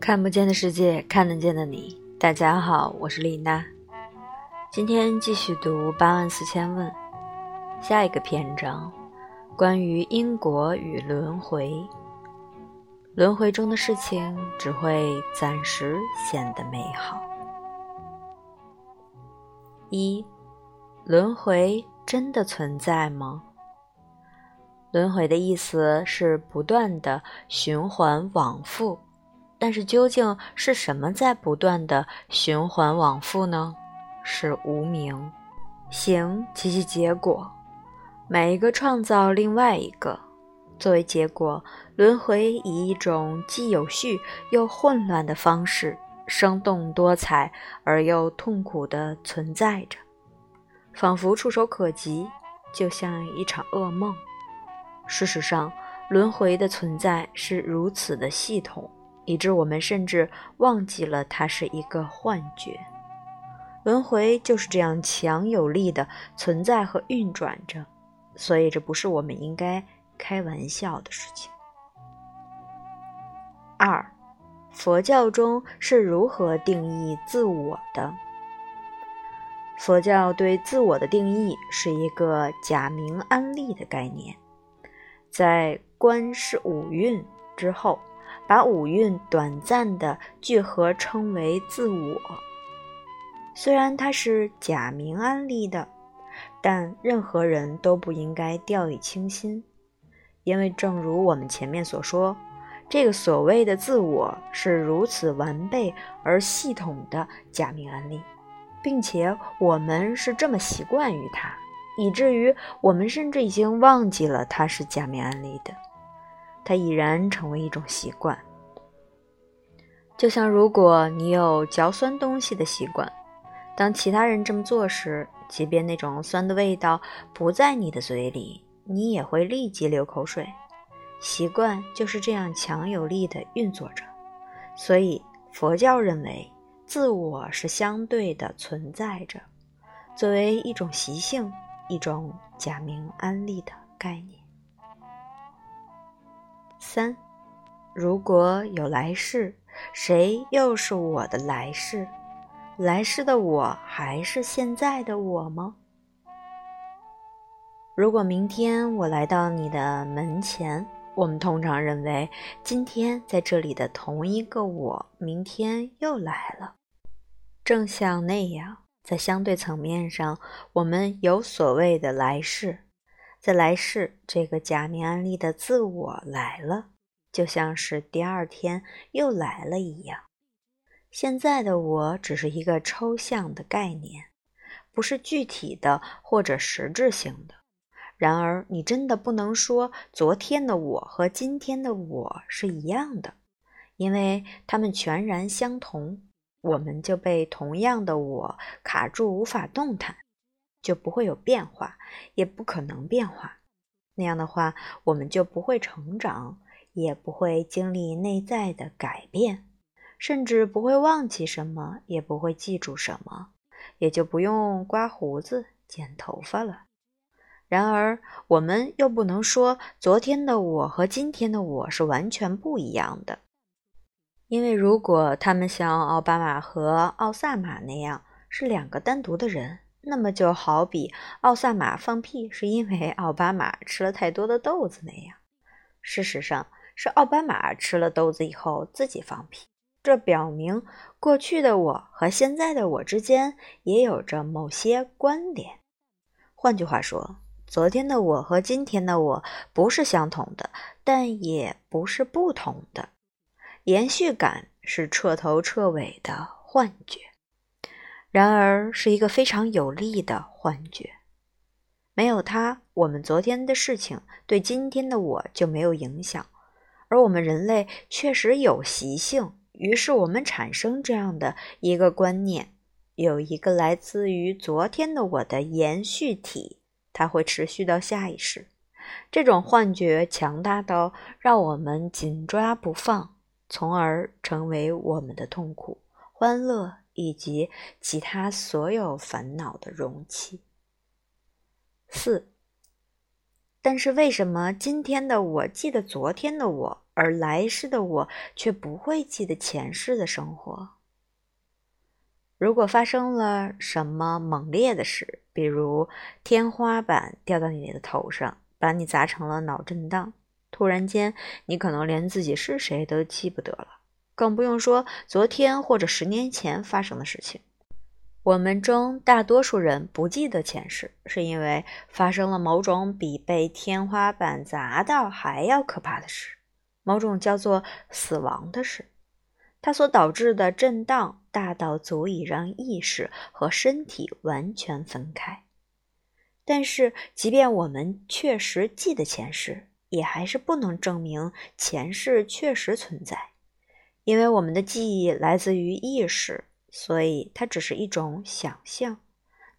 看不见的世界，看得见的你。大家好，我是丽娜。今天继续读《八万四千问》，下一个篇章，关于因果与轮回。轮回中的事情只会暂时显得美好。一，轮回真的存在吗？轮回的意思是不断的循环往复，但是究竟是什么在不断的循环往复呢？是无名，行及其结果，每一个创造另外一个，作为结果，轮回以一种既有序又混乱的方式，生动多彩而又痛苦的存在着，仿佛触手可及，就像一场噩梦。事实上，轮回的存在是如此的系统，以致我们甚至忘记了它是一个幻觉。轮回就是这样强有力的存在和运转着，所以这不是我们应该开玩笑的事情。二，佛教中是如何定义自我的？佛教对自我的定义是一个假名安立的概念。在观世五蕴之后，把五蕴短暂的聚合称为自我。虽然它是假名安立的，但任何人都不应该掉以轻心，因为正如我们前面所说，这个所谓的自我是如此完备而系统的假名安立，并且我们是这么习惯于它。以至于我们甚至已经忘记了它是假名安利的，它已然成为一种习惯。就像如果你有嚼酸东西的习惯，当其他人这么做时，即便那种酸的味道不在你的嘴里，你也会立即流口水。习惯就是这样强有力的运作着。所以佛教认为，自我是相对的存在着，作为一种习性。一种假名安利的概念。三，如果有来世，谁又是我的来世？来世的我还是现在的我吗？如果明天我来到你的门前，我们通常认为今天在这里的同一个我，明天又来了，正像那样。在相对层面上，我们有所谓的来世，在来世，这个假名安利的自我来了，就像是第二天又来了一样。现在的我只是一个抽象的概念，不是具体的或者实质性的。然而，你真的不能说昨天的我和今天的我是一样的，因为它们全然相同。我们就被同样的我卡住，无法动弹，就不会有变化，也不可能变化。那样的话，我们就不会成长，也不会经历内在的改变，甚至不会忘记什么，也不会记住什么，也就不用刮胡子、剪头发了。然而，我们又不能说昨天的我和今天的我是完全不一样的。因为如果他们像奥巴马和奥萨马那样是两个单独的人，那么就好比奥萨马放屁是因为奥巴马吃了太多的豆子那样。事实上，是奥巴马吃了豆子以后自己放屁。这表明过去的我和现在的我之间也有着某些关联。换句话说，昨天的我和今天的我不是相同的，但也不是不同的。延续感是彻头彻尾的幻觉，然而是一个非常有力的幻觉。没有它，我们昨天的事情对今天的我就没有影响。而我们人类确实有习性，于是我们产生这样的一个观念：有一个来自于昨天的我的延续体，它会持续到下一世。这种幻觉强大到让我们紧抓不放。从而成为我们的痛苦、欢乐以及其他所有烦恼的容器。四，但是为什么今天的我记得昨天的我，而来世的我却不会记得前世的生活。如果发生了什么猛烈的事，比如天花板掉到你的头上，把你砸成了脑震荡，突然间你可能连自己是谁都记不得了，更不用说昨天或者十年前发生的事情。我们中大多数人不记得前世，是因为发生了某种比被天花板砸到还要可怕的事，某种叫做死亡的事。它所导致的震荡大到足以让意识和身体完全分开。但是，即便我们确实记得前世，也还是不能证明前世确实存在，因为我们的记忆来自于意识，所以它只是一种想象。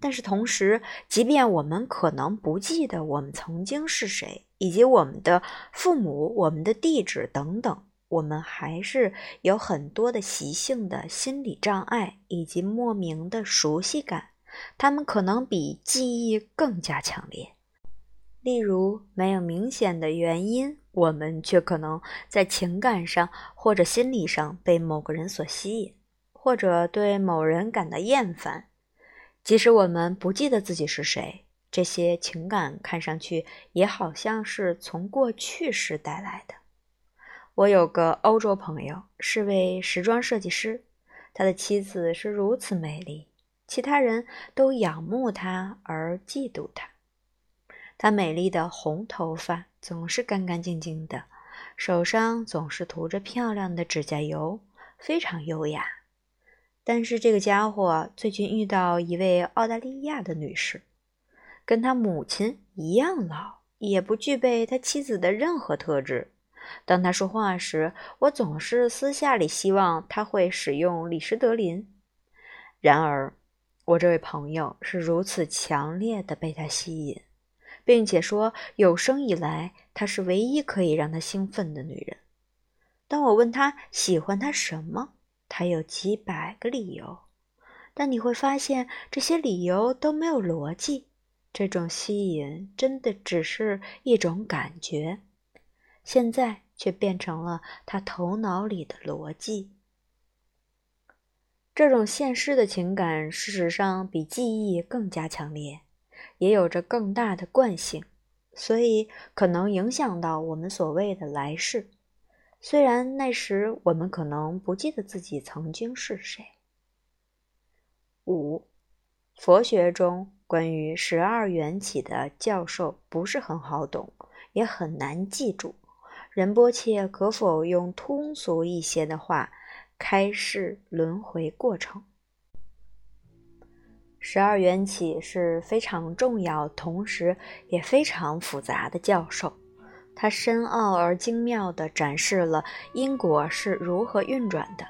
但是同时，即便我们可能不记得我们曾经是谁，以及我们的父母、我们的地址等等。我们还是有很多的习性的心理障碍，以及莫名的熟悉感，它们可能比记忆更加强烈。例如，没有明显的原因，我们却可能在情感上或者心理上被某个人所吸引，或者对某人感到厌烦。即使我们不记得自己是谁，这些情感看上去也好像是从过去时带来的。我有个欧洲朋友，是位时装设计师，他的妻子是如此美丽，其他人都仰慕她而嫉妒她。她美丽的红头发总是干干净净的，手上总是涂着漂亮的指甲油，非常优雅。但是这个家伙最近遇到一位澳大利亚的女士，跟他母亲一样老，也不具备他妻子的任何特质。当他说话时，我总是私下里希望他会使用李施德林。然而，我这位朋友是如此强烈的被他吸引，并且说有生以来她是唯一可以让他兴奋的女人。当我问他喜欢他什么，他有几百个理由，但你会发现这些理由都没有逻辑。这种吸引真的只是一种感觉。现在却变成了他头脑里的逻辑。这种现实的情感，事实上比记忆更加强烈，也有着更大的惯性，所以可能影响到我们所谓的来世。虽然那时我们可能不记得自己曾经是谁。五，佛学中关于十二缘起的教授不是很好懂，也很难记住。仁波切可否用通俗一些的话开示轮回过程？十二缘起是非常重要，同时也非常复杂的教授。他深奥而精妙地展示了因果是如何运转的，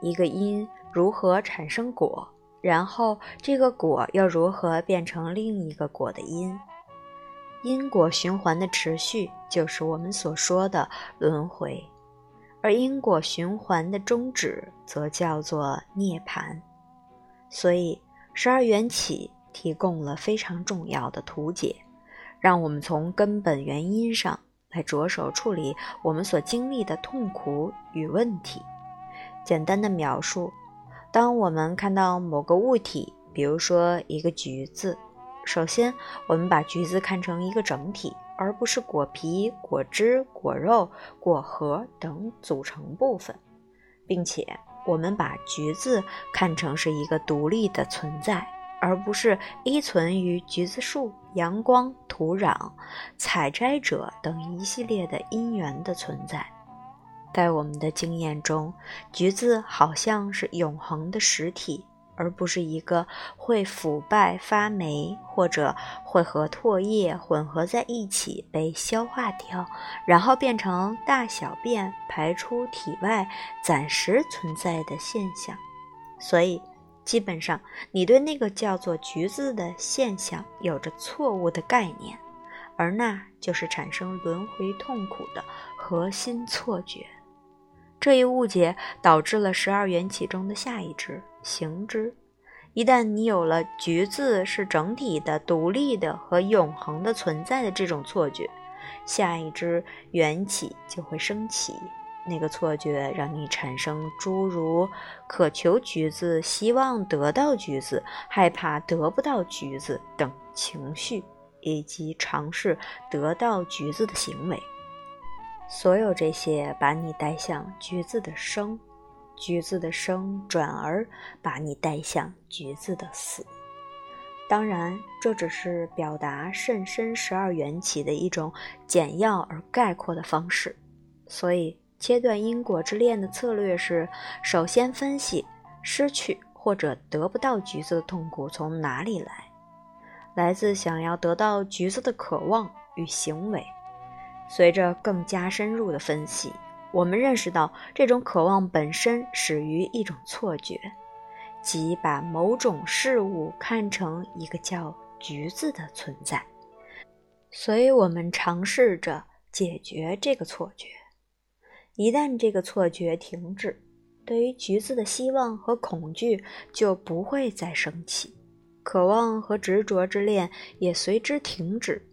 一个因如何产生果，然后这个果又如何变成另一个果的因。因果循环的持续就是我们所说的轮回，而因果循环的终止则叫做涅槃。所以，十二缘起提供了非常重要的图解，让我们从根本原因上来着手处理我们所经历的痛苦与问题。简单的描述：当我们看到某个物体，比如说一个橘子。首先，我们把橘子看成一个整体，而不是果皮、果汁、果肉、果核等组成部分，并且我们把橘子看成是一个独立的存在，而不是依存于橘子树、阳光、土壤、采摘者等一系列的因缘的存在。在我们的经验中，橘子好像是永恒的实体。而不是一个会腐败发霉，或者会和唾液混合在一起被消化掉，然后变成大小便排出体外暂时存在的现象。所以，基本上你对那个叫做橘子的现象有着错误的概念，而那就是产生轮回痛苦的核心错觉。这一误解导致了十二缘起中的下一支。行之，一旦你有了橘子是整体的、独立的和永恒的存在的这种错觉，下一支缘起就会升起。那个错觉让你产生诸如渴求橘子、希望得到橘子、害怕得不到橘子等情绪，以及尝试得到橘子的行为。所有这些把你带向橘子的生，橘子的生转而把你带向橘子的死。当然，这只是表达甚深十二缘起的一种简要而概括的方式，所以。切断因果之链的策略是：首先分析失去或者得不到橘子的痛苦从哪里来，来自想要得到橘子的渴望与行为。随着更加深入的分析，我们认识到这种渴望本身始于一种错觉，即把某种事物看成一个叫橘子的存在。所以，我们尝试着解决这个错觉。一旦这个错觉停止，对于橘子的希望和恐惧就不会再升起，渴望和执着之恋也随之停止，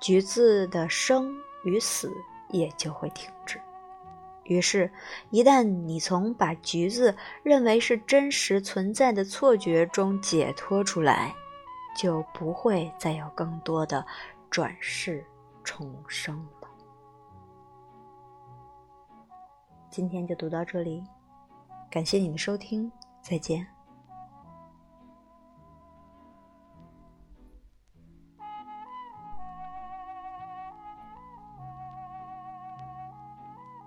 橘子的生与死也就会停止。于是，一旦你从把橘子认为是真实存在的错觉中解脱出来，就不会再有更多的转世重生了。今天就读到这里，感谢你的收听，再见。